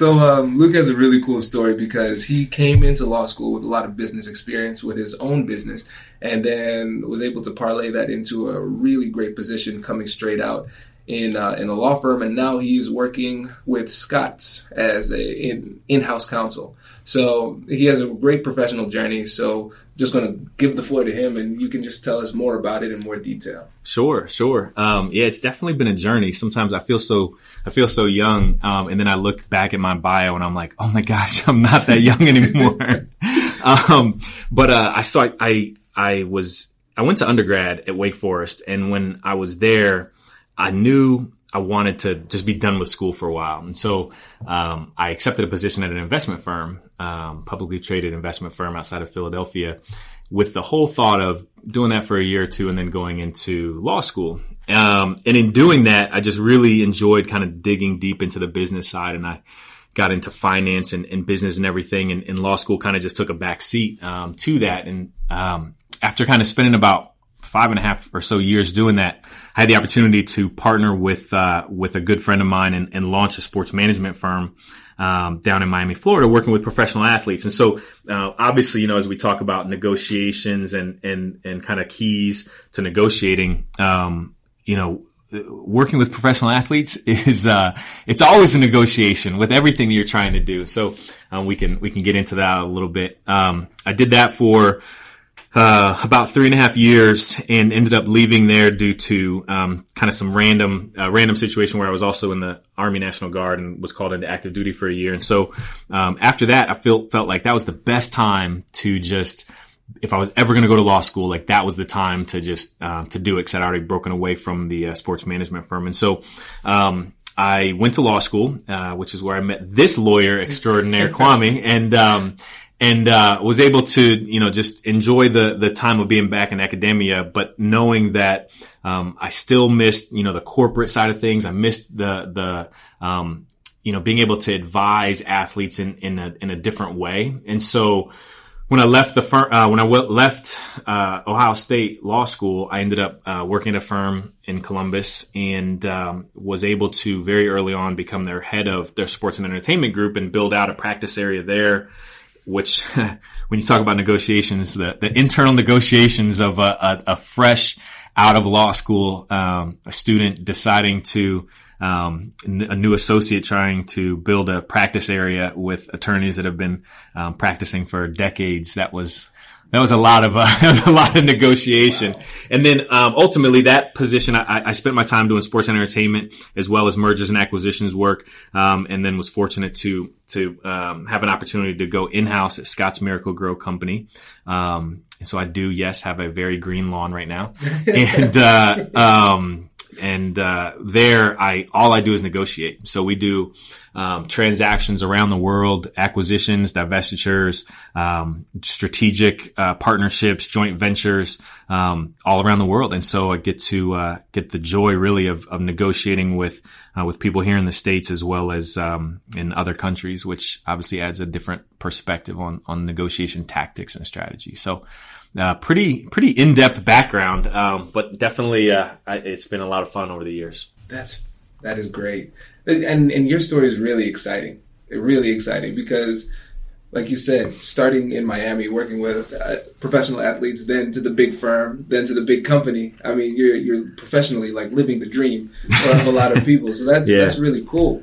So um, Luke has a really cool story because he came into law school with a lot of business experience with his own business, and then was able to parlay that into a really great position coming straight out in uh, in a law firm, and now he's working with Scotts as a in in-house counsel. So he has a great professional journey. So just going to give the floor to him, and you can just tell us more about it in more detail. Sure, sure. Um, yeah, it's definitely been a journey. Sometimes I feel so I feel so young, um, and then I look back at my bio and I'm like, oh my gosh, I'm not that young anymore. um, but uh, I saw I I was I went to undergrad at Wake Forest, and when I was there, I knew I wanted to just be done with school for a while. And so um, I accepted a position at an investment firm, um, publicly traded investment firm outside of Philadelphia, with the whole thought of doing that for a year or two and then going into law school. Um, and in doing that, I just really enjoyed kind of digging deep into the business side and I got into finance and, and business and everything. And, and, law school kind of just took a back seat um, to that. And um, after kind of spending about five and a half or so years doing that, I had the opportunity to partner with uh, with a good friend of mine and, and launch a sports management firm um, down in Miami, Florida, working with professional athletes. And so, uh, obviously, you know, as we talk about negotiations and and and kind of keys to negotiating, um, you know, working with professional athletes is uh, it's always a negotiation with everything that you're trying to do. So um, we can we can get into that a little bit. Um, I did that for uh, about three and a half years and ended up leaving there due to um, kind of some random uh, random situation where I was also in the Army National Guard and was called into active duty for a year. And so um, after that, I felt felt like that was the best time to just if I was ever going to go to law school, like that was the time to just uh, to do it because I'd already broken away from the uh, sports management firm. And so um, I went to law school, uh, which is where I met this lawyer extraordinaire, Kwame, and um, and uh, was able to you know just enjoy the the time of being back in academia, but knowing that um, I still missed you know the corporate side of things. I missed the the um, you know being able to advise athletes in in a in a different way, and so. When I left the firm, uh, when I w- left uh, Ohio State Law School, I ended up uh, working at a firm in Columbus and um, was able to very early on become their head of their sports and entertainment group and build out a practice area there which when you talk about negotiations, the, the internal negotiations of a, a, a fresh out of law school, um, student deciding to, um, a new associate trying to build a practice area with attorneys that have been um, practicing for decades. That was that was a lot of uh, a lot of negotiation. Wow. And then um, ultimately, that position, I, I, spent my time doing sports and entertainment as well as mergers and acquisitions work, um, and then was fortunate to to um, have an opportunity to go in house at Scotts Miracle-Gro Company. Um, and so I do, yes, have a very green lawn right now, and. Uh, um, and uh, there I all I do is negotiate. So we do um, transactions around the world, acquisitions, divestitures, um, strategic uh, partnerships, joint ventures, um, all around the world. And so I get to uh, get the joy really of, of negotiating with uh, with people here in the states as well as um, in other countries, which obviously adds a different perspective on on negotiation tactics and strategy. So uh, pretty pretty in depth background, um, but definitely uh, it's been a lot of fun over the years. That's that is great, and and your story is really exciting, really exciting because like you said, starting in Miami, working with uh, professional athletes, then to the big firm, then to the big company. I mean, you're you're professionally like living the dream of a lot of people. So that's yeah. that's really cool.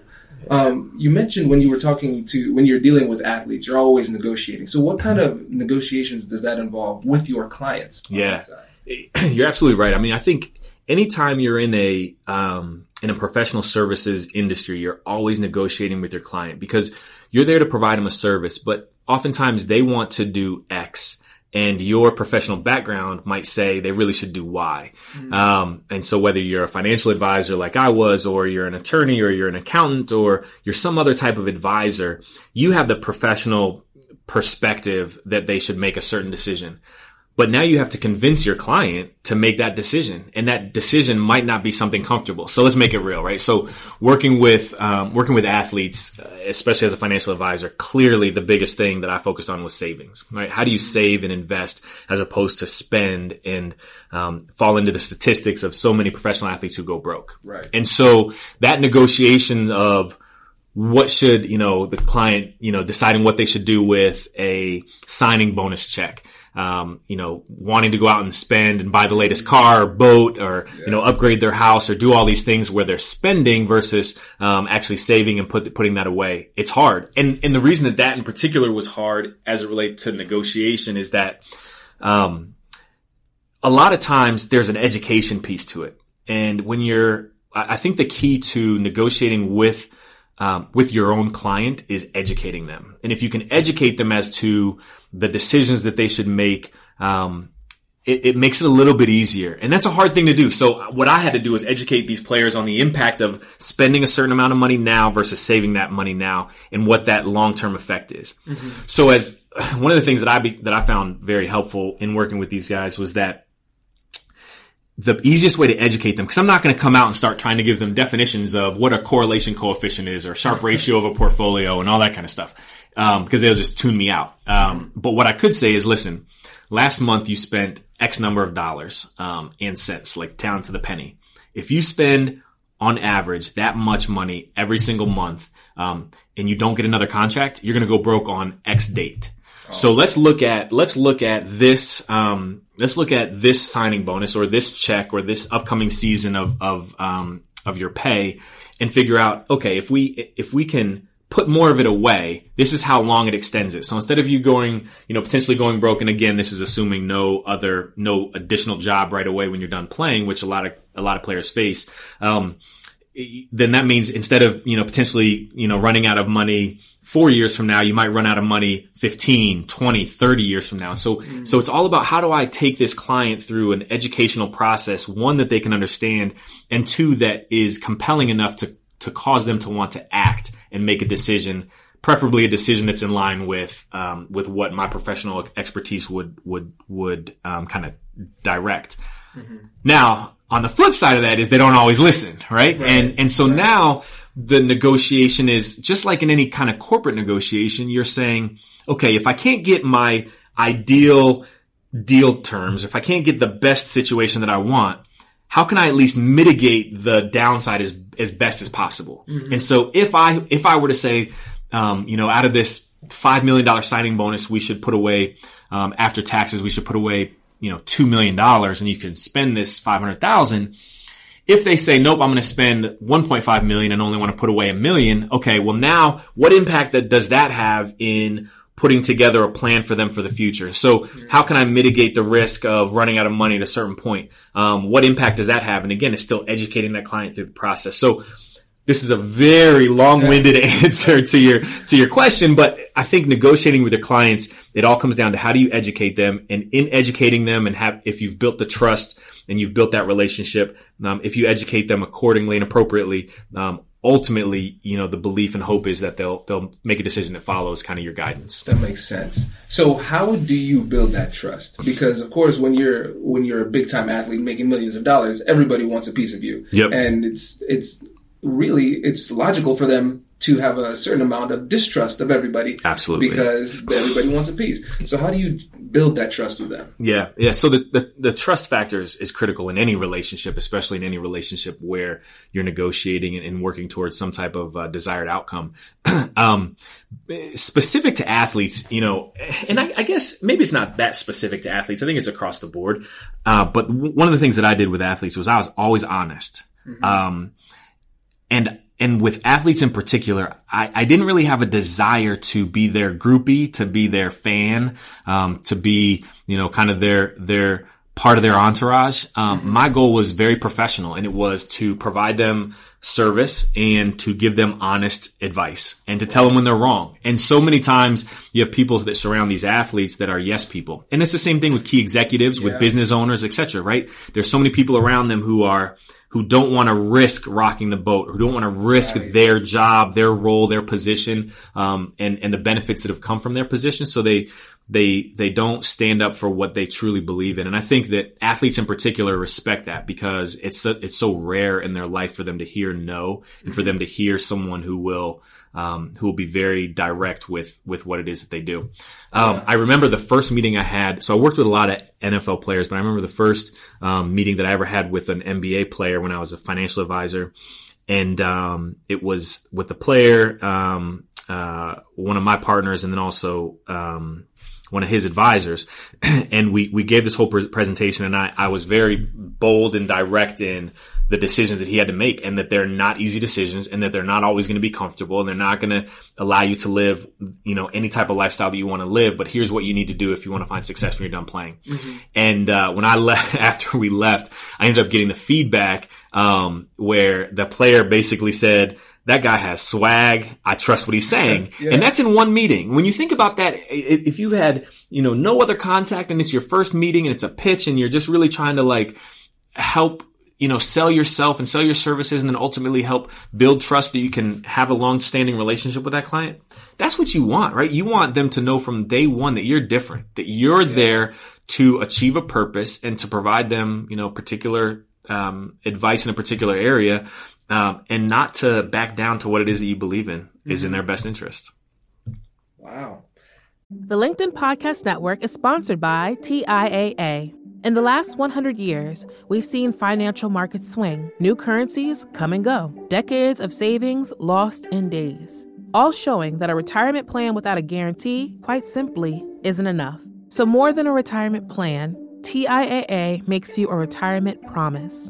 Um, you mentioned when you were talking to when you're dealing with athletes, you're always negotiating. So what kind of negotiations does that involve with your clients? Yeah, you're absolutely right. I mean, I think anytime you're in a um, in a professional services industry, you're always negotiating with your client because you're there to provide them a service, but oftentimes they want to do X and your professional background might say they really should do Y. Mm-hmm. Um, and so whether you're a financial advisor like I was, or you're an attorney, or you're an accountant, or you're some other type of advisor, you have the professional perspective that they should make a certain decision. But now you have to convince your client to make that decision, and that decision might not be something comfortable. So let's make it real, right? So working with um, working with athletes, uh, especially as a financial advisor, clearly the biggest thing that I focused on was savings, right? How do you save and invest as opposed to spend and um, fall into the statistics of so many professional athletes who go broke, right? And so that negotiation of what should you know the client you know deciding what they should do with a signing bonus check um, you know, wanting to go out and spend and buy the latest car or boat or, yeah. you know, upgrade their house or do all these things where they're spending versus, um, actually saving and put, putting that away. It's hard. And, and the reason that that in particular was hard as it relates to negotiation is that, um, a lot of times there's an education piece to it. And when you're, I think the key to negotiating with, um, with your own client is educating them. And if you can educate them as to the decisions that they should make, um, it, it, makes it a little bit easier. And that's a hard thing to do. So what I had to do was educate these players on the impact of spending a certain amount of money now versus saving that money now and what that long-term effect is. Mm-hmm. So as one of the things that I be, that I found very helpful in working with these guys was that the easiest way to educate them, because I'm not going to come out and start trying to give them definitions of what a correlation coefficient is or Sharpe ratio of a portfolio and all that kind of stuff because um, they'll just tune me out. Um, but what I could say is, listen, last month you spent X number of dollars um, and cents, like down to the penny. If you spend on average that much money every single month, um, and you don't get another contract, you're going to go broke on X date. Oh. So let's look at let's look at this um, let's look at this signing bonus or this check or this upcoming season of of um, of your pay and figure out okay if we if we can put more of it away, this is how long it extends it. So instead of you going, you know, potentially going broken again, this is assuming no other, no additional job right away when you're done playing, which a lot of, a lot of players face. Um, then that means instead of, you know, potentially, you know, running out of money four years from now, you might run out of money 15, 20, 30 years from now. So, mm-hmm. so it's all about how do I take this client through an educational process, one that they can understand and two that is compelling enough to, to cause them to want to act and make a decision, preferably a decision that's in line with um, with what my professional expertise would would would um, kind of direct. Mm-hmm. Now, on the flip side of that is they don't always listen, right? right. And and so right. now the negotiation is just like in any kind of corporate negotiation, you're saying, okay, if I can't get my ideal deal terms, if I can't get the best situation that I want, how can I at least mitigate the downside as as best as possible? Mm-hmm. And so if I if I were to say, um, you know, out of this five million dollar signing bonus, we should put away um, after taxes, we should put away you know two million dollars, and you can spend this five hundred thousand. If they say nope, I'm going to spend 1.5 million and only want to put away a million. Okay, well now what impact that does that have in putting together a plan for them for the future. So how can I mitigate the risk of running out of money at a certain point? Um, what impact does that have? And again, it's still educating that client through the process. So this is a very long-winded answer to your to your question, but I think negotiating with your clients, it all comes down to how do you educate them, and in educating them, and have if you've built the trust and you've built that relationship, um, if you educate them accordingly and appropriately, um, ultimately, you know, the belief and hope is that they'll they'll make a decision that follows kind of your guidance. That makes sense. So how do you build that trust? Because of course, when you're when you're a big time athlete making millions of dollars, everybody wants a piece of you. Yep. And it's it's really it's logical for them to have a certain amount of distrust of everybody. Absolutely. Because everybody wants a piece. So how do you build that trust with them? Yeah. Yeah. So the, the, the trust factor is, is, critical in any relationship, especially in any relationship where you're negotiating and, and working towards some type of uh, desired outcome. um, specific to athletes, you know, and I, I, guess maybe it's not that specific to athletes. I think it's across the board. Uh, but one of the things that I did with athletes was I was always honest. Mm-hmm. Um, and and with athletes in particular, I, I, didn't really have a desire to be their groupie, to be their fan, um, to be, you know, kind of their, their part of their entourage. Um, mm-hmm. my goal was very professional and it was to provide them service and to give them honest advice and to tell them when they're wrong. And so many times you have people that surround these athletes that are yes people. And it's the same thing with key executives, yeah. with business owners, etc. right? There's so many people around them who are, who don't want to risk rocking the boat, who don't want to risk right. their job, their role, their position, um, and and the benefits that have come from their position. So they they they don't stand up for what they truly believe in. And I think that athletes in particular respect that because it's so, it's so rare in their life for them to hear no and for them to hear someone who will um, who will be very direct with with what it is that they do. Um, I remember the first meeting I had. So I worked with a lot of NFL players, but I remember the first um, meeting that I ever had with an NBA player when I was a financial advisor, and um, it was with the player, um, uh, one of my partners, and then also um, one of his advisors, and we we gave this whole pre- presentation, and I I was very bold and direct in the decisions that he had to make and that they're not easy decisions and that they're not always going to be comfortable and they're not going to allow you to live, you know, any type of lifestyle that you want to live. But here's what you need to do if you want to find success when you're done playing. Mm-hmm. And, uh, when I left, after we left, I ended up getting the feedback, um, where the player basically said, that guy has swag. I trust what he's saying. Yeah. And that's in one meeting. When you think about that, if you had, you know, no other contact and it's your first meeting and it's a pitch and you're just really trying to like help you know, sell yourself and sell your services and then ultimately help build trust that you can have a long standing relationship with that client. That's what you want, right? You want them to know from day one that you're different, that you're yeah. there to achieve a purpose and to provide them, you know, particular um, advice in a particular area, um, and not to back down to what it is that you believe in mm-hmm. is in mm-hmm. their best interest. Wow. The LinkedIn Podcast Network is sponsored by TIAA. In the last 100 years, we've seen financial markets swing, new currencies come and go, decades of savings lost in days, all showing that a retirement plan without a guarantee, quite simply, isn't enough. So, more than a retirement plan, TIAA makes you a retirement promise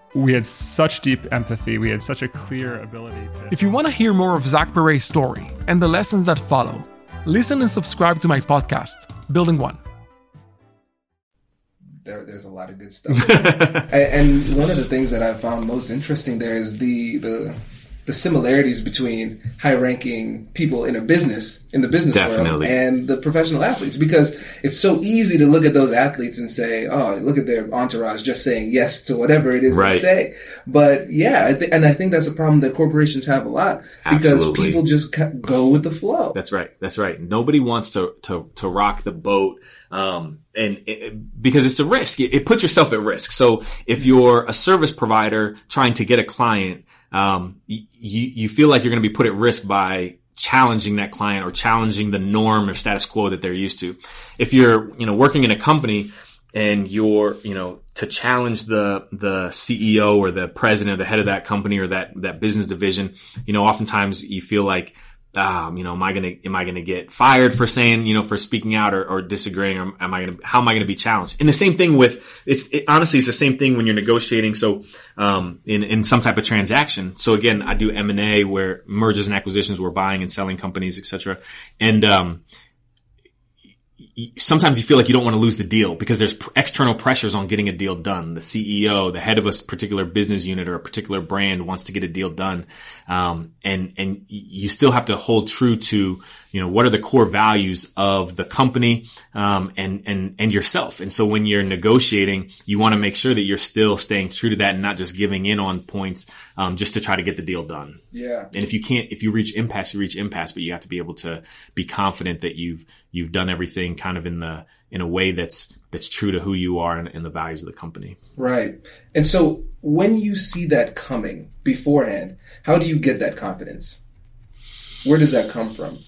we had such deep empathy. We had such a clear ability to. If you want to hear more of Zach Perret's story and the lessons that follow, listen and subscribe to my podcast, Building One. There, there's a lot of good stuff. and one of the things that I found most interesting there is the the the similarities between high ranking people in a business in the business Definitely. world and the professional athletes because it's so easy to look at those athletes and say oh look at their entourage just saying yes to whatever it is right. they say but yeah I th- and i think that's a problem that corporations have a lot because Absolutely. people just go with the flow that's right that's right nobody wants to to, to rock the boat um, and it, because it's a risk, it, it puts yourself at risk. So if you're a service provider trying to get a client, um, you, you feel like you're going to be put at risk by challenging that client or challenging the norm or status quo that they're used to. If you're, you know, working in a company, and you're, you know, to challenge the the CEO or the president or the head of that company or that that business division, you know, oftentimes you feel like um, you know, am I gonna am I gonna get fired for saying, you know, for speaking out or, or disagreeing, or am I gonna how am I gonna be challenged? And the same thing with it's it, honestly it's the same thing when you're negotiating. So um, in in some type of transaction. So again, I do M and A where mergers and acquisitions, we're buying and selling companies, etc. And um, sometimes you feel like you don't want to lose the deal because there's external pressures on getting a deal done. The CEO, the head of a particular business unit or a particular brand wants to get a deal done. Um, and, and you still have to hold true to you know, what are the core values of the company, um, and, and, and yourself. And so when you're negotiating, you want to make sure that you're still staying true to that and not just giving in on points, um, just to try to get the deal done. Yeah. And if you can't, if you reach impasse, you reach impasse, but you have to be able to be confident that you've, you've done everything kind of in the, in a way that's, that's true to who you are and, and the values of the company. Right. And so when you see that coming beforehand, how do you get that confidence? Where does that come from?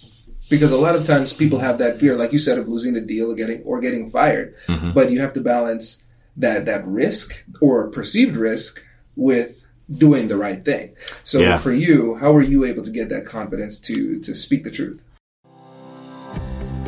because a lot of times people have that fear, like you said, of losing the deal or getting or getting fired. Mm-hmm. But you have to balance that that risk or perceived risk with doing the right thing. So yeah. for you, how were you able to get that confidence to to speak the truth?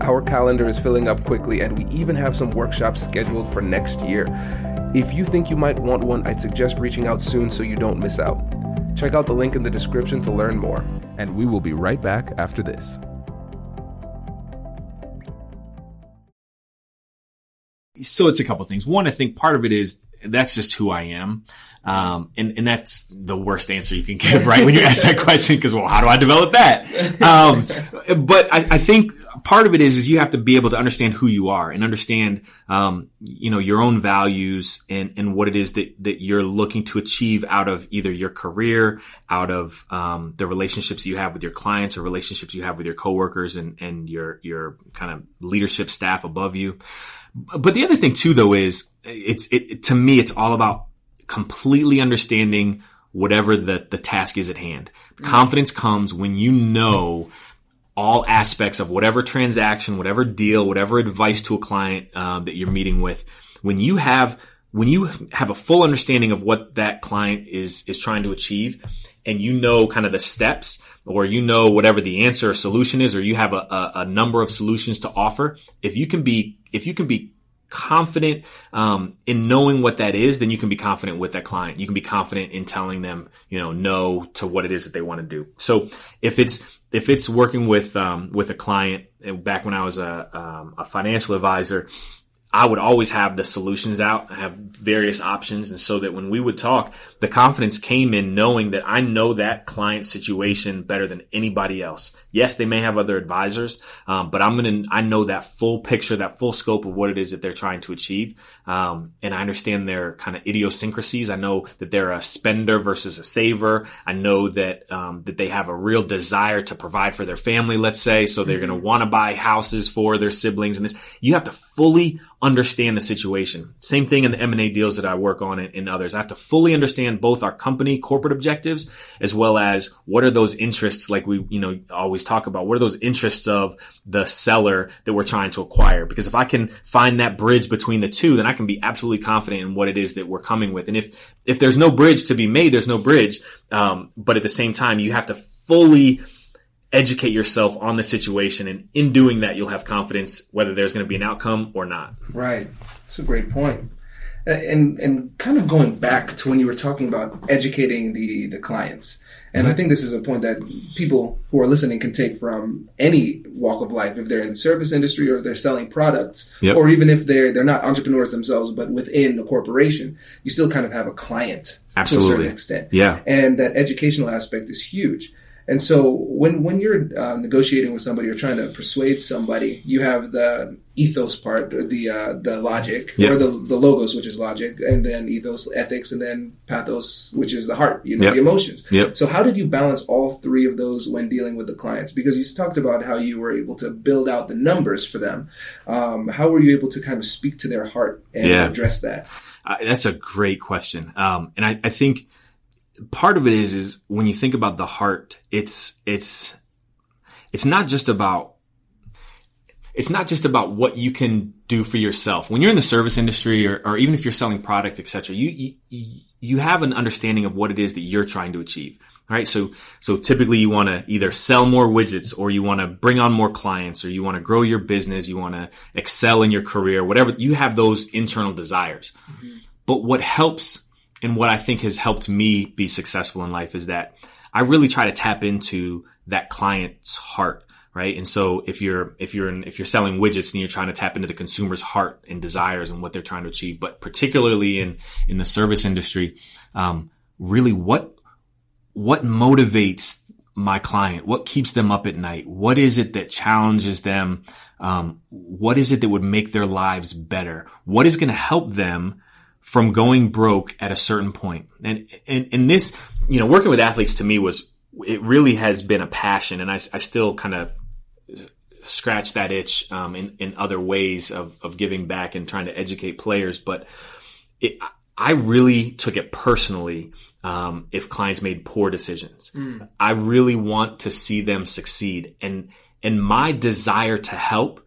Our calendar is filling up quickly, and we even have some workshops scheduled for next year. If you think you might want one, I'd suggest reaching out soon so you don't miss out. Check out the link in the description to learn more, and we will be right back after this. So it's a couple things. One, I think part of it is that's just who I am. Um, and, and that's the worst answer you can give, right? When you ask that question, because, well, how do I develop that? Um, but I, I, think part of it is is you have to be able to understand who you are and understand um, you know your own values and and what it is that that you're looking to achieve out of either your career out of um, the relationships you have with your clients or relationships you have with your coworkers and and your your kind of leadership staff above you but the other thing too though is it's it to me it's all about completely understanding whatever the the task is at hand confidence comes when you know all aspects of whatever transaction, whatever deal, whatever advice to a client um, that you're meeting with. When you have when you have a full understanding of what that client is is trying to achieve, and you know kind of the steps, or you know whatever the answer or solution is, or you have a, a, a number of solutions to offer, if you can be if you can be confident um, in knowing what that is, then you can be confident with that client. You can be confident in telling them, you know, no to what it is that they want to do. So if it's if it's working with um, with a client, back when I was a, um, a financial advisor, I would always have the solutions out, I have various options. And so that when we would talk, the confidence came in knowing that I know that client situation better than anybody else. Yes, they may have other advisors, um, but I'm going to, I know that full picture, that full scope of what it is that they're trying to achieve. Um, and I understand their kind of idiosyncrasies. I know that they're a spender versus a saver. I know that, um, that they have a real desire to provide for their family, let's say. So they're going to want to buy houses for their siblings and this. You have to fully understand the situation. Same thing in the M&A deals that I work on and, others. I have to fully understand both our company corporate objectives as well as what are those interests like we, you know, always talk about. What are those interests of the seller that we're trying to acquire? Because if I can find that bridge between the two, then I can be absolutely confident in what it is that we're coming with. And if, if there's no bridge to be made, there's no bridge. Um, but at the same time, you have to fully educate yourself on the situation. And in doing that, you'll have confidence whether there's going to be an outcome or not. Right. That's a great point. And, and kind of going back to when you were talking about educating the, the clients. And mm-hmm. I think this is a point that people who are listening can take from any walk of life. If they're in the service industry or if they're selling products, yep. or even if they're, they're not entrepreneurs themselves, but within a corporation, you still kind of have a client Absolutely. to a certain extent. Yeah. And that educational aspect is huge. And so when when you're uh, negotiating with somebody or trying to persuade somebody, you have the ethos part, the uh, the logic, Yep. or the the logos, which is logic, and then ethos, ethics, and then pathos, which is the heart, you know, Yep. the emotions. Yep. So how did you balance all three of those when dealing with the clients? Because you talked about how you were able to build out the numbers for them. Um, how were you able to kind of speak to their heart and Yeah. address that? Uh, that's a great question. Um, and I, I think part of it is, is when you think about the heart, it's, it's, it's not just about, it's not just about what you can do for yourself. When you're in the service industry or, or even if you're selling product, etc., you, you, you have an understanding of what it is that you're trying to achieve. Right. So, so typically you want to either sell more widgets or you want to bring on more clients or you want to grow your business. You want to excel in your career, whatever you have those internal desires. Mm-hmm. But what helps and what I think has helped me be successful in life is that I really try to tap into that client's heart, right? And so if you're if you're in, if you're selling widgets, and you're trying to tap into the consumer's heart and desires and what they're trying to achieve. But particularly in in the service industry, um, really what what motivates my client? What keeps them up at night? What is it that challenges them? Um, what is it that would make their lives better? What is going to help them from going broke at a certain point? And, and, and this, you know, working with athletes to me was, it really has been a passion and I, I still kind of scratch that itch, um, in, in other ways of, of giving back and trying to educate players. But it, I really took it personally um, if clients made poor decisions. I really want to see them succeed, and and my desire to help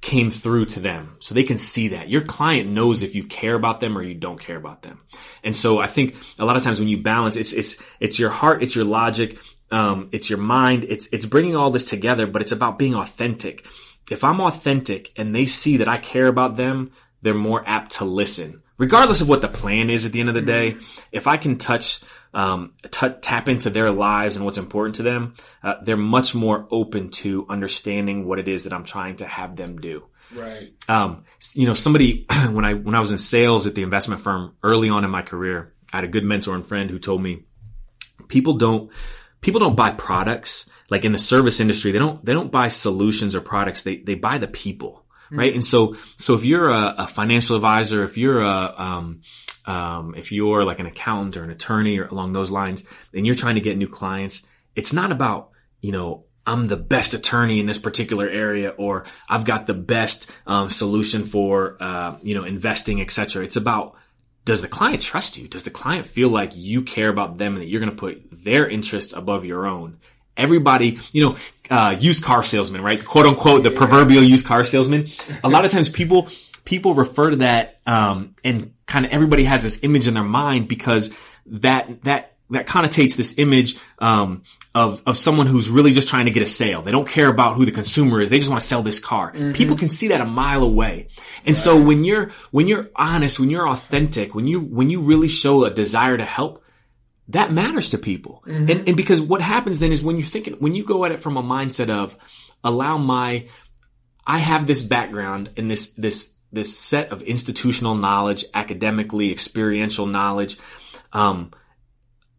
came through to them, so they can see that your client knows if you care about them or you don't care about them. And so I think a lot of times when you balance, it's it's it's your heart, it's your logic, um, it's your mind, it's it's bringing all this together, but it's about being authentic. If I'm authentic and they see that I care about them, they're more apt to listen regardless of what the plan is at the end of the day, if I can touch, um, t- tap into their lives and what's important to them, uh, they're much more open to understanding what it is that I'm trying to have them do. Right. Um, you know, somebody when I when I was in sales at the investment firm early on in my career, I had a good mentor and friend who told me people don't people don't buy products like in the service industry. They don't they don't buy solutions or products. They they buy the people right? And so, so if you're a, a financial advisor, if you're a, um, um, if you're like an accountant or an attorney or along those lines, and you're trying to get new clients, it's not about, you know, I'm the best attorney in this particular area, or I've got the best um, solution for, uh, you know, investing, etc. It's about does the client trust you? Does the client feel like you care about them and that you're going to put their interests above your own? Everybody, you know, uh, used car salesman, right? Quote unquote, the proverbial used car salesman. A lot of times people, people refer to that, um, and kind of everybody has this image in their mind because that, that, that connotates this image, um, of, of someone who's really just trying to get a sale. They don't care about who the consumer is. They just want to sell this car. People can see that a mile away. And so when you're, when you're honest, when you're authentic, when you, when you really show a desire to help, that matters to people. And, and because what happens then is when you're thinking, when you go at it from a mindset of allow my, I have this background and this, this, this set of institutional knowledge, academically, experiential knowledge. Um,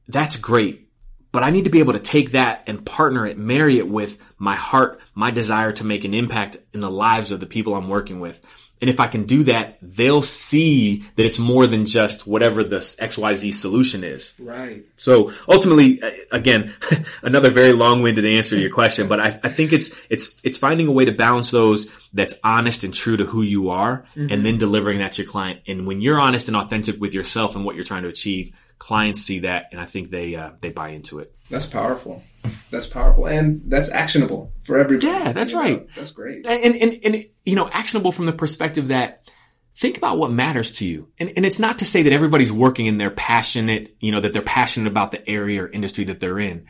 that's great. But I need to be able to take that and partner it, marry it with my heart, my desire to make an impact in the lives of the people I'm working with. And if I can do that, they'll see that it's more than just whatever the XYZ solution is. Right. So ultimately, again, another very long-winded answer to your question, but I, I think it's it's it's finding a way to balance those that's honest and true to who you are, and mm-hmm. then delivering that to your client. And when you're honest and authentic with yourself and what you're trying to achieve, clients see that, and I think they uh, they buy into it. That's powerful. That's powerful, and that's actionable for everybody. Yeah, that's You know, right. That's great. and, and, and, you know, actionable from the perspective that think about what matters to you. And, and it's not to say that everybody's working and they're passionate, you know, that they're passionate about the area or industry that they're in.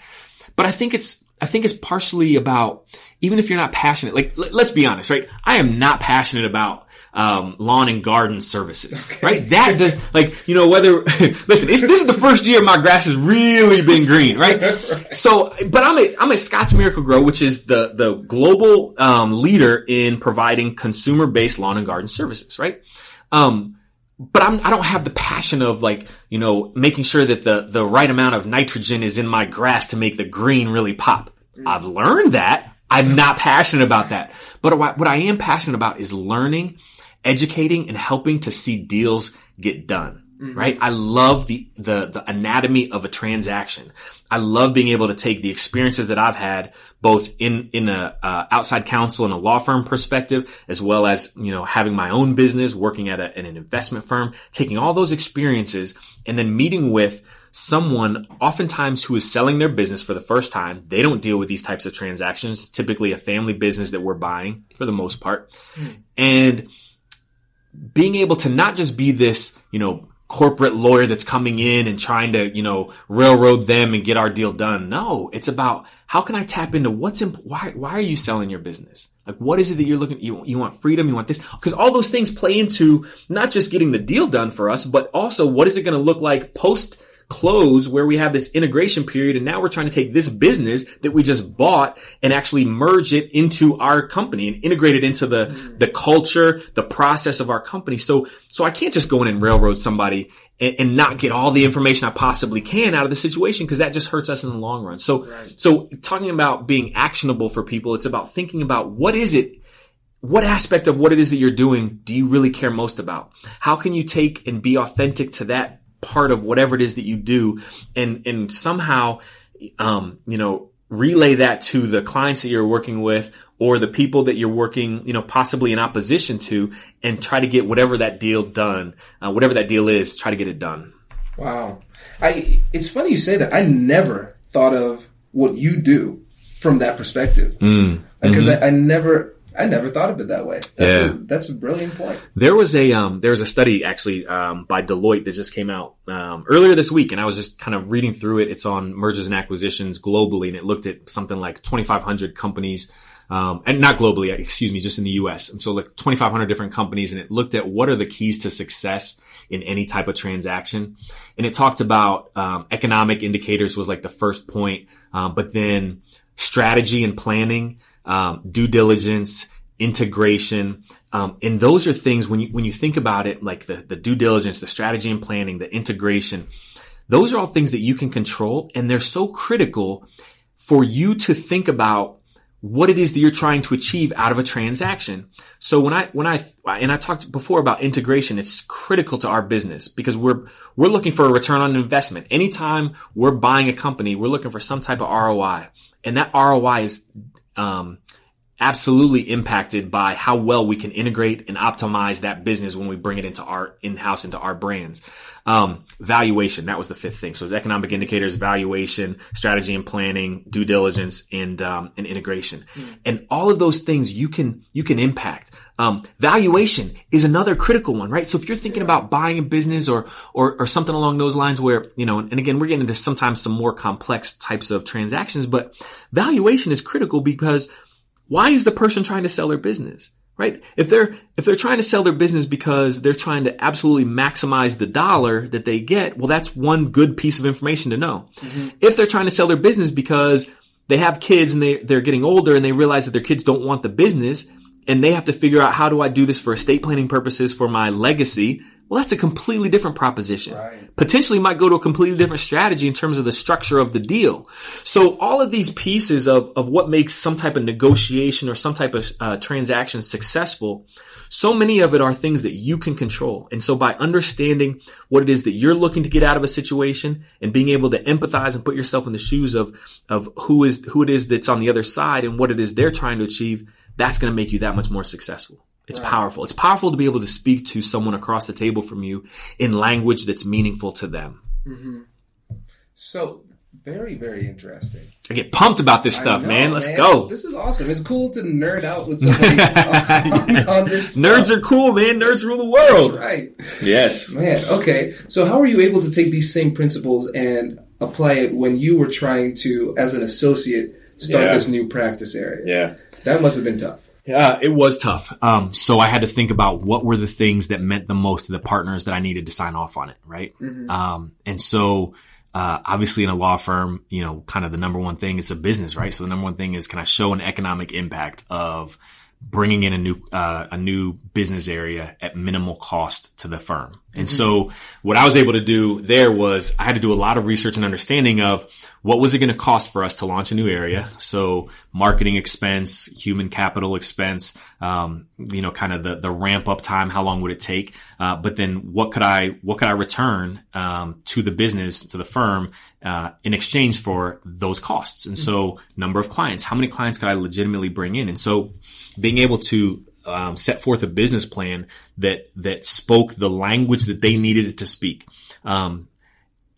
But I think it's, I think it's partially about, even if you're not passionate, like, let, let's be honest, right? I am not passionate about, um, lawn and garden services, right? That does, like, you know, whether, listen, it's, this is the first year my grass has really been green, right? So, but I'm at, I'm at Scotts Miracle-Gro, which is the, the global, um, leader in providing consumer-based lawn and garden services, right? Um, but I'm, I don't have the passion of like, you know, making sure that the, the right amount of nitrogen is in my grass to make the green really pop. Mm. I've learned that. I'm not passionate about that. But what, what I am passionate about is learning, educating, and helping to see deals get done. Right? I love the, the, the anatomy of a transaction. I love being able to take the experiences that I've had both in, in a, uh, outside counsel and a law firm perspective, as well as, you know, having my own business, working at, a, at an investment firm, taking all those experiences and then meeting with someone oftentimes who is selling their business for the first time. They don't deal with these types of transactions, typically a family business that we're buying for the most part. And being able to not just be this, you know, corporate lawyer that's coming in and trying to, you know, railroad them and get our deal done. No, it's about how can I tap into what's imp- why why are you selling your business? Like what is it that you're looking you you want freedom, you want this because all those things play into not just getting the deal done for us, but also what is it going to look like post close where we have this integration period and now we're trying to take this business that we just bought and actually merge it into our company and integrate it into the the culture the process of our company. So so i can't just go in and railroad somebody and, and not get all the information i possibly can out of the situation because that just hurts us in the long run. So so talking about being actionable for people it's about thinking about what is it what aspect of what it is that you're doing do you really care most about? How can you take and be authentic to that part of whatever it is that you do and, and somehow, um, you know, relay that to the clients that you're working with or the people that you're working, you know, possibly in opposition to and try to get whatever that deal done, uh, whatever that deal is, try to get it done. Wow. I, it's funny you say that. I never thought of what you do from that perspective. Mm. Because Mm-hmm. I, I never, I never thought of it that way. That's, Yeah. a, that's a brilliant point. There was a um, there was a study actually um, by Deloitte that just came out um, earlier this week, and I was just kind of reading through it. It's on mergers and acquisitions globally, and it looked at something like 2,500 companies, um, and not globally, excuse me, just in the U.S. And so like 2,500 different companies, and it looked at what are the keys to success in any type of transaction, and it talked about um, economic indicators was like the first point, um, but then strategy and planning, um, due diligence, integration, um, and those are things when you when you think about it, like the the due diligence, the strategy and planning, the integration. Those are all things that you can control, and they're so critical for you to think about what it is that you're trying to achieve out of a transaction. So when I, when I, and I talked before about integration, it's critical to our business because we're, we're looking for a return on investment. Anytime we're buying a company, we're looking for some type of ROI and that ROI is, um, absolutely impacted by how well we can integrate and optimize that business when we bring it into our in-house into our brands. Um, valuation, that was the fifth thing. So it's economic indicators, valuation, strategy and planning, due diligence, and, um, and integration. And all of those things you can, you can impact. Um, valuation is another critical one, right? So if you're thinking about buying a business or, or, or something along those lines where, you know, and again, we're getting into sometimes some more complex types of transactions, but valuation is critical because why is the person trying to sell their business? Right? If they're, if they're trying to sell their business because they're trying to absolutely maximize the dollar that they get, well, that's one good piece of information to know. If they're trying to sell their business because they have kids and they, they're getting older and they realize that their kids don't want the business and they have to figure out how do I do this for estate planning purposes for my legacy? Well, that's a completely different proposition. Potentially might go to a completely different strategy in terms of the structure of the deal. So all of these pieces of, of what makes some type of negotiation or some type of uh, transaction successful, so many of it are things that you can control. And so by understanding what it is that you're looking to get out of a situation and being able to empathize and put yourself in the shoes of, of who is, who it is that's on the other side and what it is they're trying to achieve, that's going to make you that much more successful. It's powerful. It's powerful to be able to speak to someone across the table from you in language that's meaningful to them. Mm-hmm. So very, very interesting. I get pumped about this stuff, know, man. Let's go. This is awesome. It's cool to nerd out with somebody on, on this. Nerds stuff. are cool, man. Nerds rule the world. right. Yes. Man, okay. So how were you able to take these same principles and apply it when you were trying to, as an associate, start Yeah. this new practice area? Yeah. That must have been tough. Yeah, it was tough. Um, so I had to think about what were the things that meant the most to the partners that I needed to sign off on it, right? Um, and so, uh, obviously in a law firm, you know, kind of the number one thing is a business, right? So the number one thing is can I show an economic impact of bringing in a new uh, a new business area at minimal cost to the firm. And so what I was able to do there was I had to do a lot of research and understanding of what was it going to cost for us to launch a new area. So marketing expense, human capital expense, um, you know, kind of the, the ramp up time. How long would it take? Uh, but then what could I, what could I return, um, to the business, to the firm, uh, in exchange for those costs? And so number of clients, how many clients could I legitimately bring in? And so being able to um, set forth a business plan that that spoke the language that they needed it to speak, um,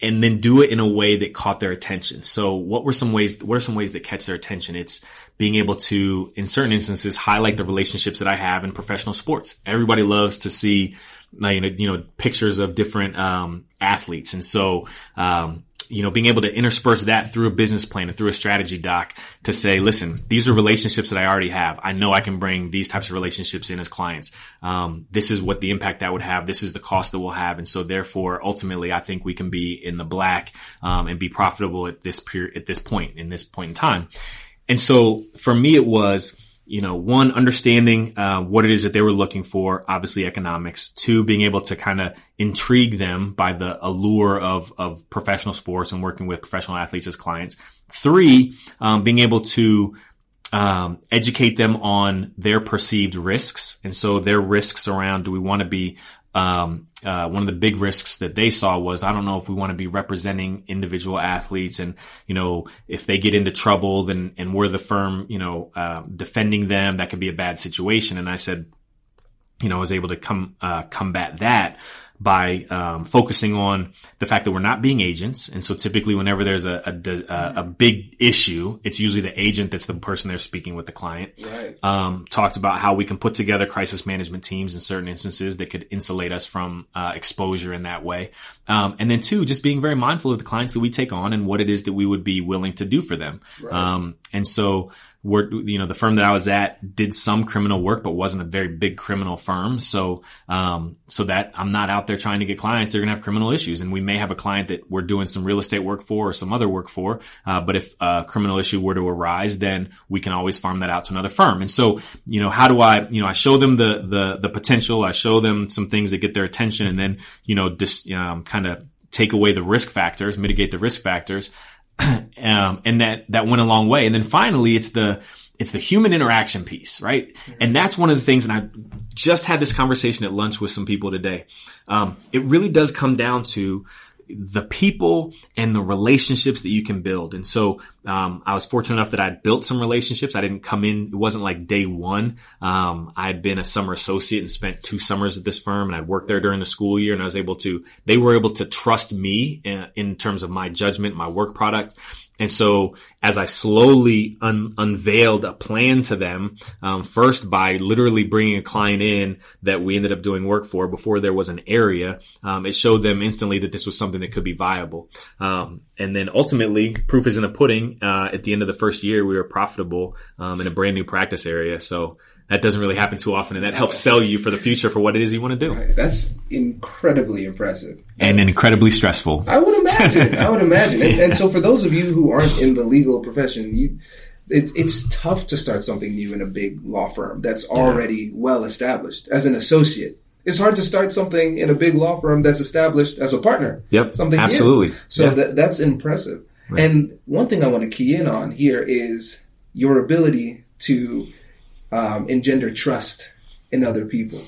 and then do it in a way that caught their attention. So, what were some ways? What are some ways that catch their attention? It's being able to, in certain instances, highlight the relationships that I have in professional sports. Everybody loves to see, you know, you know pictures of different um, athletes, and so. Um, you know, being able to intersperse that through a business plan and through a strategy doc to say, listen, these are relationships that I already have. I know I can bring these types of relationships in as clients. Um, this is what the impact that would have. This is the cost that we'll have. And so therefore, ultimately, I think we can be in the black, um, and be profitable at this period, at this point, in this point in time. And so for me, it was, you know, one, understanding uh, what it is that they were looking for, obviously economics. Two, being able to kind of intrigue them by the allure of, of professional sports and working with professional athletes as clients. Three, um, being able to um, educate them on their perceived risks. And so their risks around, do we want to be um, uh, one of the big risks that they saw was I don't know if we want to be representing individual athletes and you know if they get into trouble then and we're the firm you know uh, defending them that could be a bad situation. And I said you know I was able to come uh, combat that by um, focusing on the fact that we're not being agents. And so typically whenever there's a, a, a, big issue, it's usually the agent that's the person they're speaking with the client. Right. Um, talked about how we can put together crisis management teams in certain instances that could insulate us from uh, exposure in that way. Um, and then two, just being very mindful of the clients that we take on and what it is that we would be willing to do for them. Right. Um, and so we're, you know, the firm that I was at did some criminal work, but wasn't a very big criminal firm. So, um, so that I'm not out there trying to get clients. They're going to have criminal issues. And we may have a client that we're doing some real estate work for or some other work for. Uh, but if a criminal issue were to arise, then we can always farm that out to another firm. And so, you know, how do I, you know, I show them the, the, the potential. I show them some things that get their attention and then, you know, just, um, kind of take away the risk factors, mitigate the risk factors. um, and that that went a long way. And then finally, it's the it's the human interaction piece, right? And that's one of the things. And I just had this conversation at lunch with some people today. Um, it really does come down to the people and the relationships that you can build. And so, um, I was fortunate enough that I built some relationships. I didn't come in. It wasn't like day one. Um, I had been a summer associate and spent two summers at this firm and I'd worked there during the school year and I was able to, they were able to trust me in, in terms of my judgment, my work product. And so as I slowly un- unveiled a plan to them, um, first by literally bringing a client in that we ended up doing work for before there was an area, um, it showed them instantly that this was something that could be viable. Um, and then ultimately, proof is in the pudding. Uh, at the end of the first year, we were profitable um, in a brand new practice area. So that doesn't really happen too often, and that helps sell you for the future for what it is you want to do. Right. That's incredibly impressive and incredibly stressful. I would imagine. I would imagine. And, and, so, for those of you who aren't in the legal profession, you, it, it's tough to start something new in a big law firm that's already yeah. well established as an associate. It's hard to start something in a big law firm that's established as a partner. Yep, something absolutely. New. So yeah. that, that's impressive. Right. And one thing I want to key in on here is your ability to um, engender trust in other people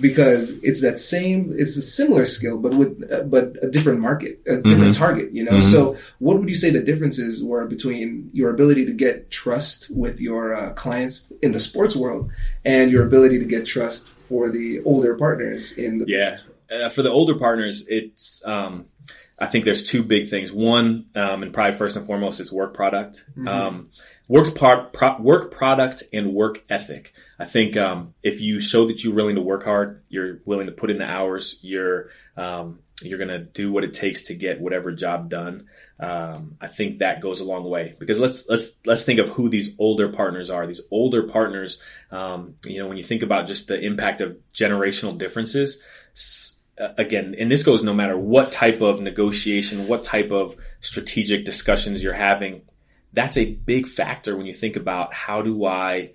because it's that same it's a similar skill but with uh, but a different market a different mm-hmm. target you know mm-hmm. so what would you say the differences were between your ability to get trust with your uh, clients in the sports world and your ability to get trust for the older partners in the yeah uh, for the older partners it's um, I think there's two big things. One, um, and probably first and foremost, it's work product. Mm-hmm. Um, work part, pro, work product and work ethic. I think um, if you show that you're willing to work hard, you're willing to put in the hours, you're um, you're going to do what it takes to get whatever job done. Um, I think that goes a long way because let's let's let's think of who these older partners are. These older partners, um, you know, when you think about just the impact of generational differences. Again, and this goes no matter what type of negotiation, what type of strategic discussions you're having that's a big factor when you think about how do I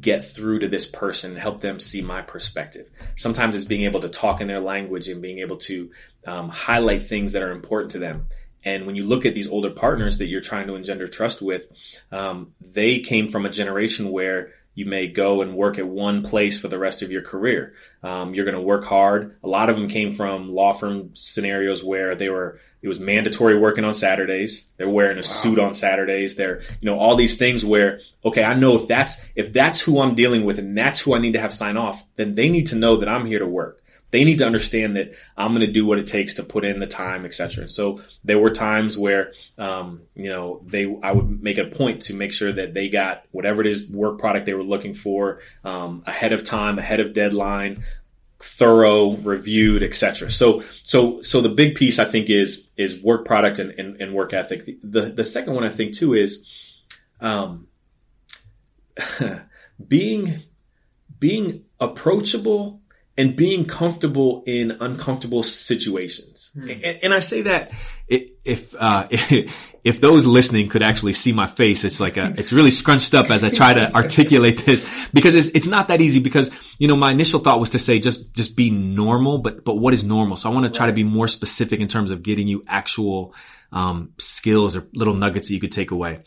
get through to this person and help them see my perspective. Sometimes it's being able to talk in their language and being able to um, highlight things that are important to them. And when you look at these older partners that you're trying to engender trust with, um, they came from a generation where you may go and work at one place for the rest of your career. Um, you're going to work hard. A lot of them came from law firm scenarios where they were it was mandatory working on Saturdays. They're wearing a wow. suit on Saturdays. They're, you know, all these things where, okay, I know if that's, if that's who I'm dealing with and that's who I need to have sign off, then they need to know that I'm here to work. They need to understand that I'm going to do what it takes to put in the time, etc. And so there were times where, um, you know, they, I would make a point to make sure that they got whatever it is work product they were looking for, um, ahead of time, ahead of deadline, thorough, reviewed, etc. So so so the big piece I think is is work product and, and, and work ethic. The the second one I think too is um, being being approachable and being comfortable in uncomfortable situations. Hmm. And, and, I say that if, uh, if those listening could actually see my face, it's like a, it's really scrunched up as I try to articulate this because it's, it's not that easy because, you know, my initial thought was to say just, just be normal, but, but what is normal? So I want to try to be more specific in terms of getting you actual, um, skills or little nuggets that you could take away.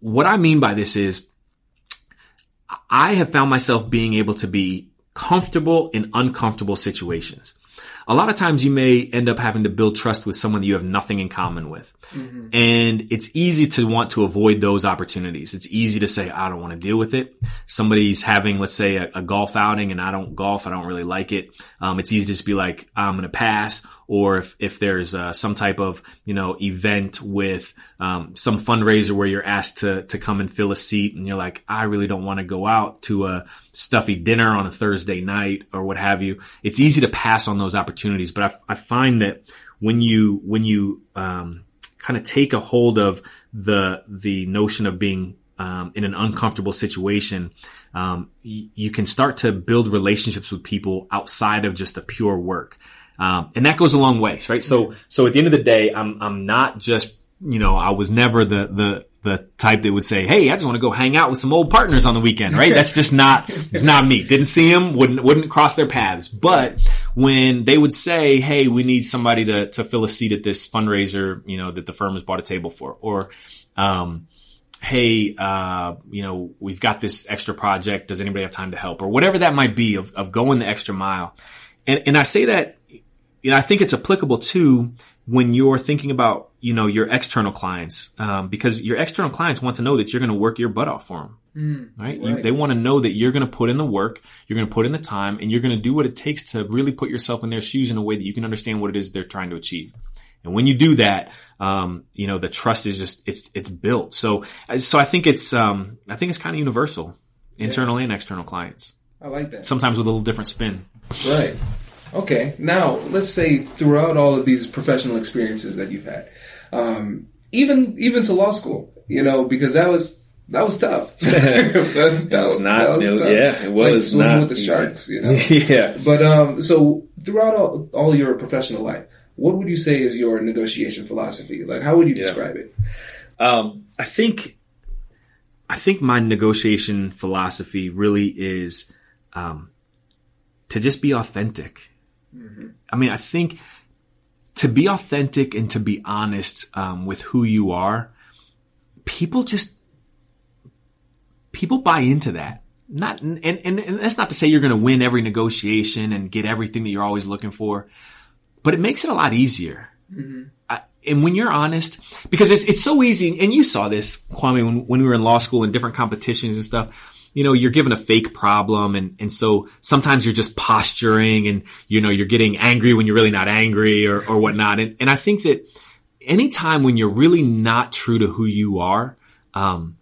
What I mean by this is I have found myself being able to be comfortable in uncomfortable situations. A lot of times you may end up having to build trust with someone that you have nothing in common with. Mm-hmm. And it's easy to want to avoid those opportunities. It's easy to say, I don't want to deal with it. Somebody's having, let's say, a, a golf outing and I don't golf. I don't really like it. Um, it's easy to just be like, I'm going to pass or if, if there's uh, some type of you know event with um, some fundraiser where you're asked to to come and fill a seat and you're like I really don't want to go out to a stuffy dinner on a Thursday night or what have you it's easy to pass on those opportunities but I, I find that when you when you um, kind of take a hold of the the notion of being um, in an uncomfortable situation, um, y- you can start to build relationships with people outside of just the pure work. Um, and that goes a long way, right? So, so at the end of the day, I'm, I'm not just, you know, I was never the, the, the type that would say, Hey, I just want to go hang out with some old partners on the weekend, right? That's just not, it's not me. Didn't see them, wouldn't, wouldn't cross their paths. But when they would say, Hey, we need somebody to, to fill a seat at this fundraiser, you know, that the firm has bought a table for, or, um, hey, uh, you know, we've got this extra project. Does anybody have time to help? Or whatever that might be of, of going the extra mile. And, and I say that you know, I think it's applicable too when you're thinking about, you know, your external clients, um, because your external clients want to know that you're going to work your butt off for them. Mm, right? right. You, they want to know that you're going to put in the work, you're going to put in the time, and you're going to do what it takes to really put yourself in their shoes in a way that you can understand what it is they're trying to achieve. And when you do that, um, you know, the trust is just, it's, it's built. So, so I think it's, um, I think it's kind of universal, internal yeah. and external clients. I like that. Sometimes with a little different spin. Right. Okay, now let's say throughout all of these professional experiences that you've had, um, even even to law school, you know, because that was that was tough. that, that, was not. That was it, yeah, it was like not with the easy. sharks. You know. yeah. But um, so throughout all, all your professional life, what would you say is your negotiation philosophy? Like, how would you describe yeah. it? Um, I think, I think my negotiation philosophy really is um, to just be authentic. Mm-hmm. I mean, I think to be authentic and to be honest um, with who you are, people just people buy into that. Not and and, and that's not to say you're going to win every negotiation and get everything that you're always looking for, but it makes it a lot easier. Mm-hmm. I, and when you're honest, because it's it's so easy, and you saw this, Kwame, when, when we were in law school and different competitions and stuff you know, you're given a fake problem. And, and so sometimes you're just posturing and, you know, you're getting angry when you're really not angry or, or whatnot. And, and I think that anytime when you're really not true to who you are, um,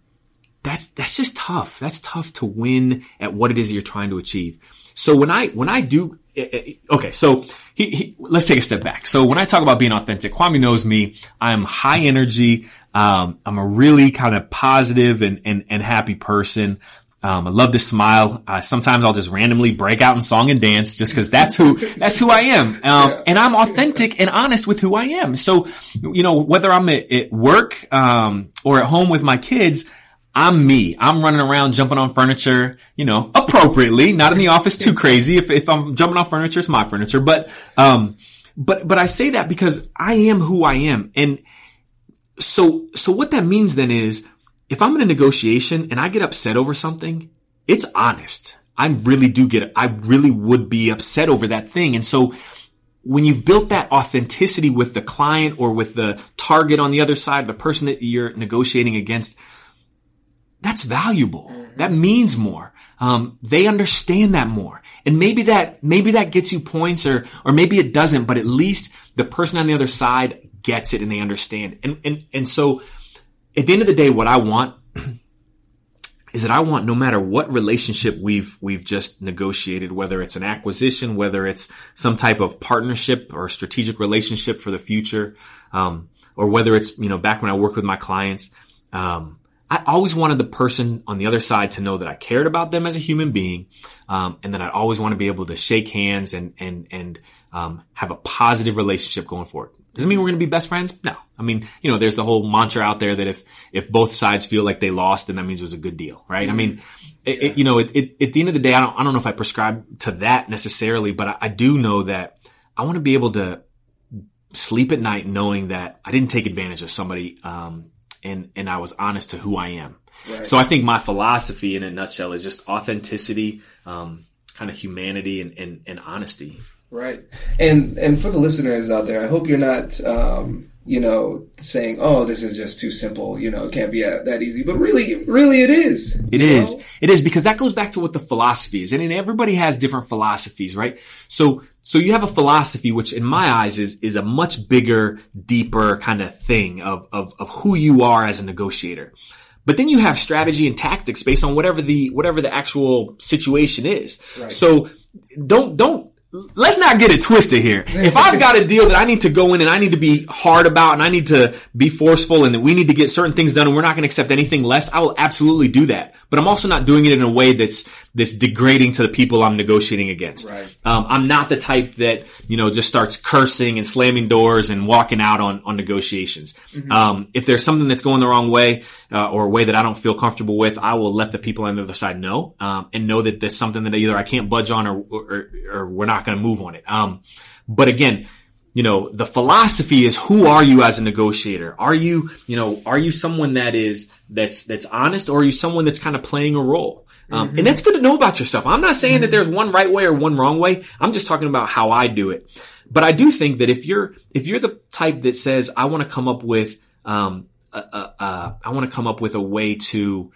that's, that's just tough. That's tough to win at what it is that you're trying to achieve. So when I, when I do, eh, eh, okay, so he, he, let's take a step back. So when I talk about being authentic, Kwame knows me. I'm high energy. Um, I'm a really kind of positive and, and, and happy person. Um, I love to smile. Uh, sometimes I'll just randomly break out in song and dance just because that's who that's who I am. Um, yeah. and I'm authentic and honest with who I am. So, you know, whether I'm at, at work um, or at home with my kids, I'm me. I'm running around jumping on furniture, you know, appropriately, not in the office too crazy. If, if I'm jumping on furniture, it's my furniture. But, um, but, but I say that because I am who I am. And so, so what that means then is if I'm in a negotiation and I get upset over something, it's honest. I really do get, I really would be upset over that thing. And so when you've built that authenticity with the client or with the target on the other side, the person that you're negotiating against, that's valuable. That means more. Um, they understand that more. And maybe that, maybe that gets you points or, or maybe it doesn't, but at least the person on the other side gets it and they understand. And, and, and so at the end of the day, what I want is that I want no matter what relationship we've we've just negotiated, whether it's an acquisition, whether it's some type of partnership or strategic relationship for the future, um, or whether it's you know back when I worked with my clients, um, I always wanted the person on the other side to know that I cared about them as a human being, um, and that I always want to be able to shake hands and and and um, have a positive relationship going forward. Does it mean we're going to be best friends? No. I mean, you know, there's the whole mantra out there that if, if both sides feel like they lost, then that means it was a good deal, right? Mm-hmm. I mean, it, it, you know, it, it, at the end of the day, I don't, I don't know if I prescribe to that necessarily, but I, I do know that I want to be able to sleep at night knowing that I didn't take advantage of somebody, um, and, and I was honest to who I am. Right. So I think my philosophy in a nutshell is just authenticity, um, kind of humanity and, and, and honesty. Right. And and for the listeners out there, I hope you're not um, you know, saying, "Oh, this is just too simple." You know, it can't be that easy. But really, really, it is. It is. Know? It is because that goes back to what the philosophy is, and everybody has different philosophies, right? So, so you have a philosophy, which in my eyes is is a much bigger, deeper kind of thing of of of who you are as a negotiator. But then you have strategy and tactics based on whatever the whatever the actual situation is. Right. So don't don't let's not get it twisted here. If I've got a deal that I need to go in and I need to be hard about and I need to be forceful and that we need to get certain things done and we're not going to accept anything less, I will absolutely do that. But I'm also not doing it in a way that's that's degrading to the people I'm negotiating against. Right. Um, I'm not the type that you know just starts cursing and slamming doors and walking out on on negotiations. Mm-hmm. Um, if there's something that's going the wrong way uh, or a way that I don't feel comfortable with, I will let the people on the other side know um, and know that there's something that either I can't budge on or or, or we're not going to move on it. Um, but again, you know, the philosophy is who are you as a negotiator? Are you, you know, are you someone that is, that's, that's honest or are you someone that's kind of playing a role? Um, mm-hmm. and that's good to know about yourself. I'm not saying mm-hmm. that there's one right way or one wrong way. I'm just talking about how I do it. But I do think that if you're, if you're the type that says, I want to come up with, um, I want to come up with a way to,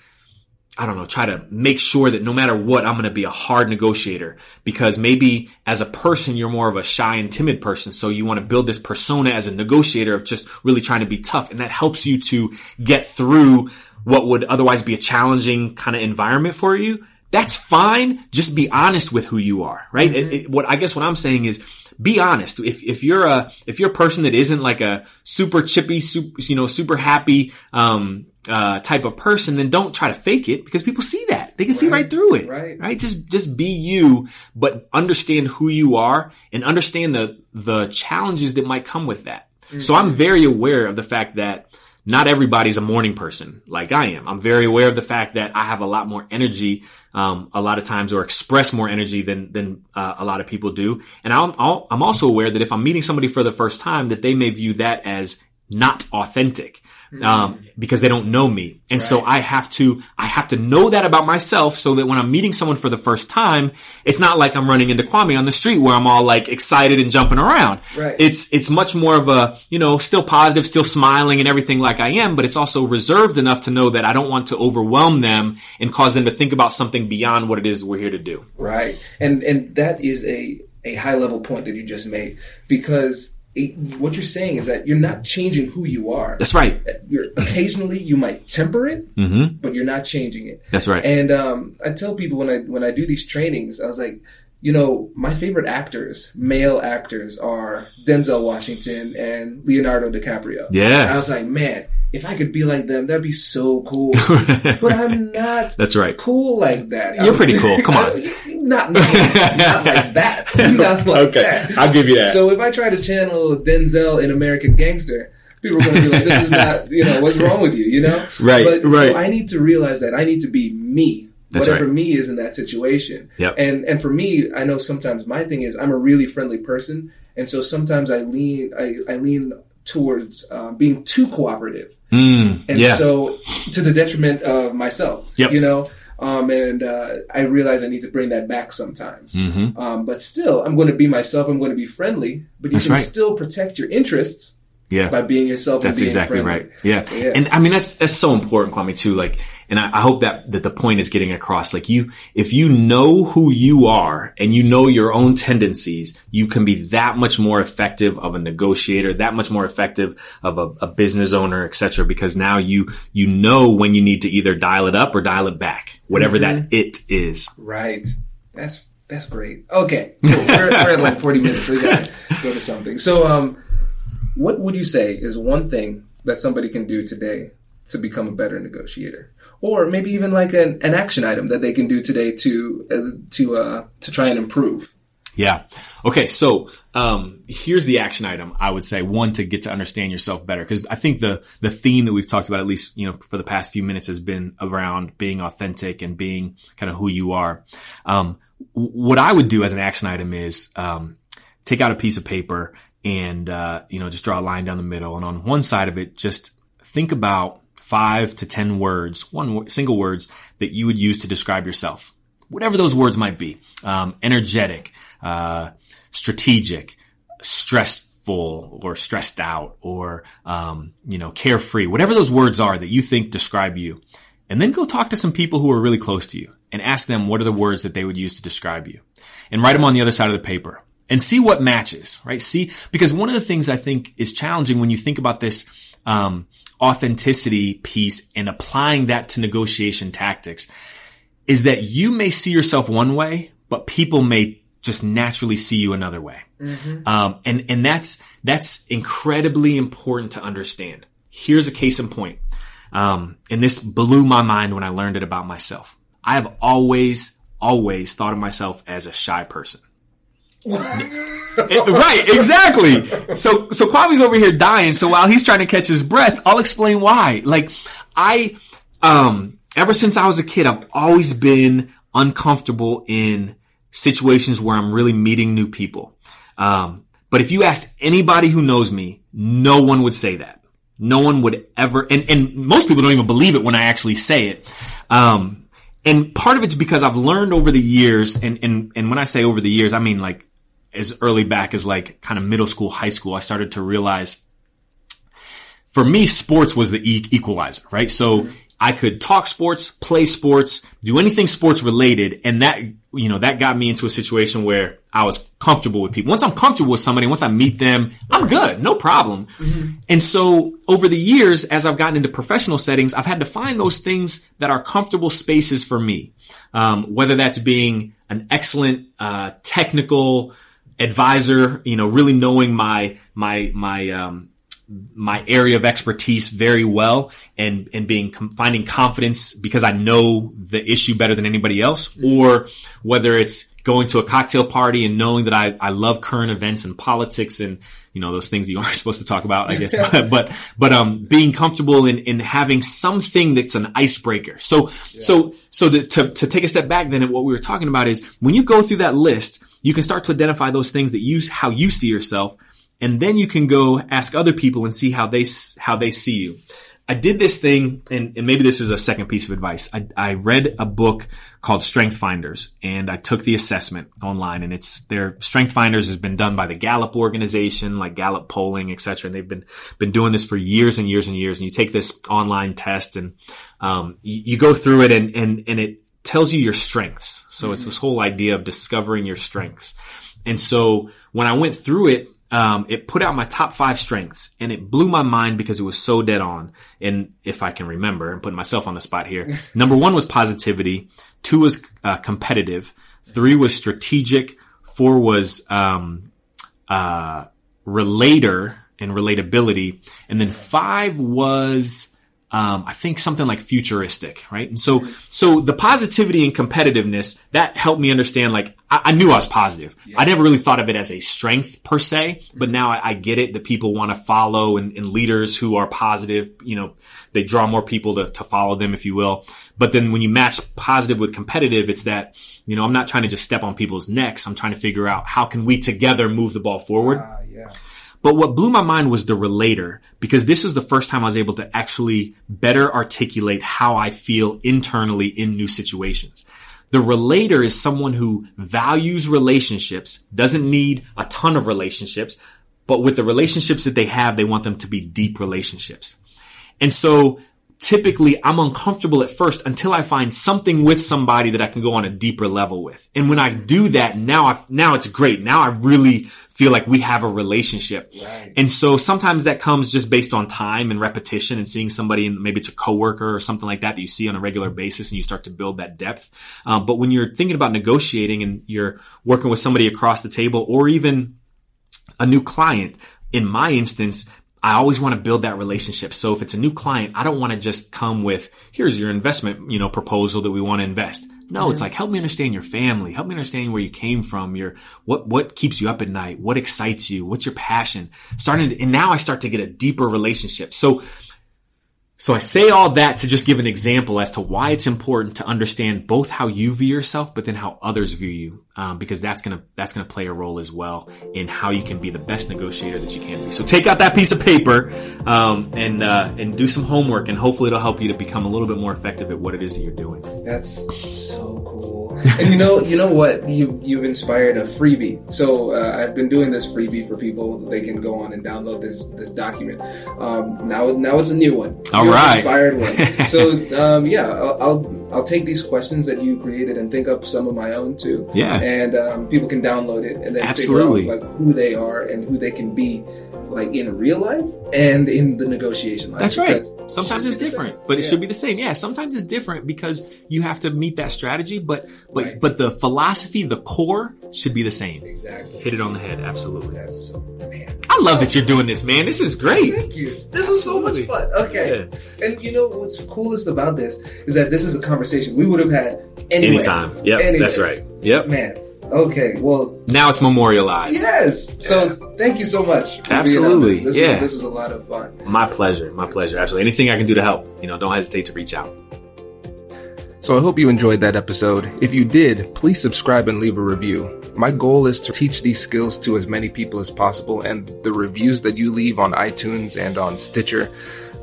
I don't know, try to make sure that no matter what, I'm going to be a hard negotiator because maybe as a person, you're more of a shy and timid person. So you want to build this persona as a negotiator of just really trying to be tough. And that helps you to get through what would otherwise be a challenging kind of environment for you. That's fine. Just be honest with who you are, right? Mm-hmm. It, it, what I guess what I'm saying is be honest. If, if you're a, if you're a person that isn't like a super chippy, super, you know, super happy, um, uh, type of person, then don't try to fake it because people see that. They can right. see right through it. Right. Right. Just, just be you, but understand who you are and understand the, the challenges that might come with that. Mm-hmm. So I'm very aware of the fact that not everybody's a morning person like I am. I'm very aware of the fact that I have a lot more energy, um, a lot of times or express more energy than, than, uh, a lot of people do. And I'm, I'm also aware that if I'm meeting somebody for the first time, that they may view that as not authentic um, because they don't know me. And right. so I have to, I have to know that about myself so that when I'm meeting someone for the first time, it's not like I'm running into Kwame on the street where I'm all like excited and jumping around. Right. It's, it's much more of a, you know, still positive, still smiling and everything like I am, but it's also reserved enough to know that I don't want to overwhelm them and cause them to think about something beyond what it is we're here to do. Right. And, and that is a, a high level point that you just made because what you're saying is that you're not changing who you are. That's right. You're occasionally you might temper it, mm-hmm. but you're not changing it. That's right. And um, I tell people when I when I do these trainings, I was like, you know, my favorite actors, male actors, are Denzel Washington and Leonardo DiCaprio. Yeah. I was like, man, if I could be like them, that'd be so cool. but I'm not. That's right. Cool like that. You're I'm, pretty cool. Come on. not, not, not like that. Not like okay. that. I'll give you that. So if I try to channel Denzel in American Gangster, people are going to be like, "This is not, you know, what's wrong with you?" You know, Right, But, right. So I need to realize that I need to be me. That's whatever right. me is in that situation. Yep. And and for me, I know sometimes my thing is I'm a really friendly person, and so sometimes I lean I, I lean towards um, being too cooperative, Mm, and yeah. so to the detriment of myself. Yep. You know. Um, and uh, I realize I need to bring that back sometimes. Mm-hmm. Um, but still, I'm going to be myself. I'm going to be friendly, but you That's can right. still protect your interests yeah. by being yourself. That's and being exactly friendly. right. Yeah. Yeah. And I mean, that's, that's so important, Kwame, too. Like, and I, I hope that, that the point is getting across. Like you, if you know who you are and you know your own tendencies, you can be that much more effective of a negotiator, that much more effective of a, a business owner, et cetera, because now you, you know when you need to either dial it up or dial it back, whatever that it is. Right. That's that's great. Okay, cool. we're, we're at like 40 minutes, so we gotta go to something. So, um, what would you say is one thing that somebody can do today to become a better negotiator, or maybe even like an, an action item that they can do today to uh, to uh, to try and improve? Yeah. Okay. So, um, here's the action item. I would say one to get to understand yourself better. Cause I think the, the theme that we've talked about, at least, you know, for the past few minutes has been around being authentic and being kind of who you are. Um, what I would do as an action item is, um, take out a piece of paper and, uh, you know, just draw a line down the middle. And on one side of it, just think about five to 10 words, one single words that you would use to describe yourself. Whatever those words might be um, energetic uh, strategic stressful or stressed out or um, you know carefree whatever those words are that you think describe you. And then go talk to some people who are really close to you and ask them what are the words that they would use to describe you. And write them on the other side of the paper and see what matches right? See because one of the things i think is challenging when you think about this um, authenticity piece and applying that to negotiation tactics is that you may see yourself one way, but people may just naturally see you another way. Um, and, and that's, that's incredibly important to understand. Here's a case in point. Um, and this blew my mind when I learned it about myself. I have always, always thought of myself as a shy person. It- right, exactly. So, so Kwame's over here dying. So while he's trying to catch his breath, I'll explain why. Like, I, um, ever since I was a kid, I've always been uncomfortable in situations where I'm really meeting new people. Um, but if you asked anybody who knows me, no one would say that. No one would ever, and, and most people don't even believe it when I actually say it. Um, and part of it's because I've learned over the years, and, and, and when I say over the years, I mean like as early back as like kind of middle school, high school, I started to realize for me, sports was the equalizer, right? So I could talk sports, play sports, do anything sports related. And that, you know, that got me into a situation where I was comfortable with people. Once I'm comfortable with somebody, once I meet them, I'm good. No problem. And so over the years, as I've gotten into professional settings, I've had to find those things that are comfortable spaces for me. Um, whether that's being an excellent, uh, technical advisor, you know, really knowing my, my, my, um, my area of expertise very well and and being com- finding confidence because I know the issue better than anybody else or whether it's going to a cocktail party and knowing that I, I love current events and politics and you know those things you aren't supposed to talk about I guess. But but, but um being comfortable in in having something that's an icebreaker. So so so the, to to take a step back then at what we were talking about is when you go through that list you can start to identify those things that you how you see yourself and then you can go ask other people and see how they how they see you. I did this thing, and, and maybe this is a second piece of advice. I, I read a book called Strength Finders, and I took the assessment online. And it's their Strength Finders has been done by the Gallup organization, like Gallup polling, etc. And they've been been doing this for years and years and years. And you take this online test, and um, you, you go through it, and and and it tells you your strengths. So it's this whole idea of discovering your strengths. And so when I went through it, um, it put out my top five strengths and it blew my mind because it was so dead on. And if I can remember, I'm putting myself on the spot here. Number one was positivity. Two was uh, competitive. Three was strategic. Four was um, uh, relator and relatability. And then five was um, I think something like futuristic, right? And so, so the positivity and competitiveness that helped me understand. Like, I, I knew I was positive. I never really thought of it as a strength per se, but now I, I get it that people want to follow and, and leaders who are positive. You know, they draw more people to, to follow them, if you will. But then when you match positive with competitive, it's that you know I'm not trying to just step on people's necks. I'm trying to figure out how can we together move the ball forward. Ah, yeah. But what blew my mind was the relator, because this is the first time I was able to actually better articulate how I feel internally in new situations. The relator is someone who values relationships, doesn't need a ton of relationships, but with the relationships that they have, they want them to be deep relationships. And so typically I'm uncomfortable at first until I find something with somebody that I can go on a deeper level with. And when I do that, now I, now it's great. Now I really feel like we have a relationship. Right. And so sometimes that comes just based on time and repetition and seeing somebody and maybe it's a coworker or something like that that you see on a regular basis and you start to build that depth. Um, but when you're thinking about negotiating and you're working with somebody across the table or even a new client, in my instance, I always want to build that relationship. So if it's a new client, I don't want to just come with, here's your investment, you know, proposal that we want to invest. No, it's like, help me understand your family. Help me understand where you came from. Your, what, what keeps you up at night? What excites you? What's your passion? Starting to, and now I start to get a deeper relationship. So so I say all that to just give an example as to why it's important to understand both how you view yourself, but then how others view you, um, because that's gonna that's gonna play a role as well in how you can be the best negotiator that you can be. So take out that piece of paper um, and uh, and do some homework, and hopefully it'll help you to become a little bit more effective at what it is that you're doing. That's so cool. And you know, you know what? You you've inspired a freebie. So uh, I've been doing this freebie for people. They can go on and download this this document. Um, now now it's a new one. All right. inspired one. so um, yeah, I'll, I'll I'll take these questions that you created and think up some of my own too. Yeah. And um, people can download it and then Absolutely. figure out like who they are and who they can be, like in real life and in the negotiation life. That's right. Sometimes it's should be the different, but it Yeah. should be the same. Yeah, sometimes it's different because you have to meet that strategy, but but Right. but the philosophy, the core should be the same. exactly. Hit it on the head, absolutely. That's so man. I love that you're doing this, man. This is great. Thank you. This was so much fun. Okay. And you know what's coolest about this is that this is a conversation we would have had anywhere. Anytime. Yeah, that's right. Yep. Man. Okay. Well, Now it's memorialized. yes. So thank you so much. For Being Absolutely. this. This Yeah. Was, this was a lot of fun. My pleasure. My pleasure. Absolutely. Anything I can do to help, you know, don't hesitate to reach out. So I hope you enjoyed that episode. If you did, please subscribe and leave a review. My goal is to teach these skills to as many people as possible, and the reviews that you leave on iTunes and on Stitcher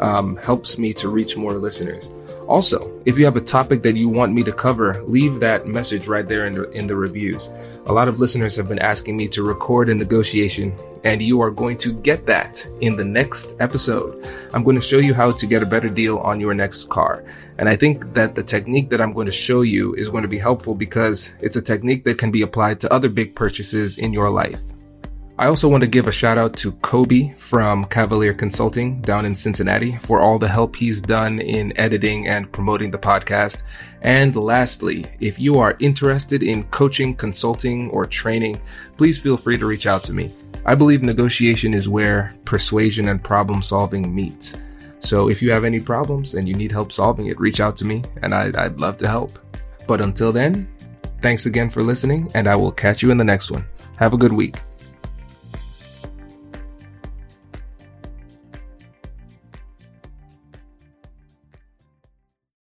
um, helps me to reach more listeners. Also, if you have a topic that you want me to cover, leave that message right there in the, in the reviews. A lot of listeners have been asking me to record a negotiation, and you are going to get that in the next episode. I'm going to show you how to get a better deal on your next car. And I think that the technique that I'm going to show you is going to be helpful because it's a technique that can be applied to other big purchases in your life. I also want to give a shout out to Kobe from Cavalier Consulting down in Cincinnati for all the help he's done in editing and promoting the podcast. And lastly, if you are interested in coaching, consulting, or training, please feel free to reach out to me. I believe negotiation is where persuasion and problem solving meet. So if you have any problems and you need help solving it, reach out to me and I, I'd love to help. But until then, thanks again for listening and I will catch you in the next one. Have a good week.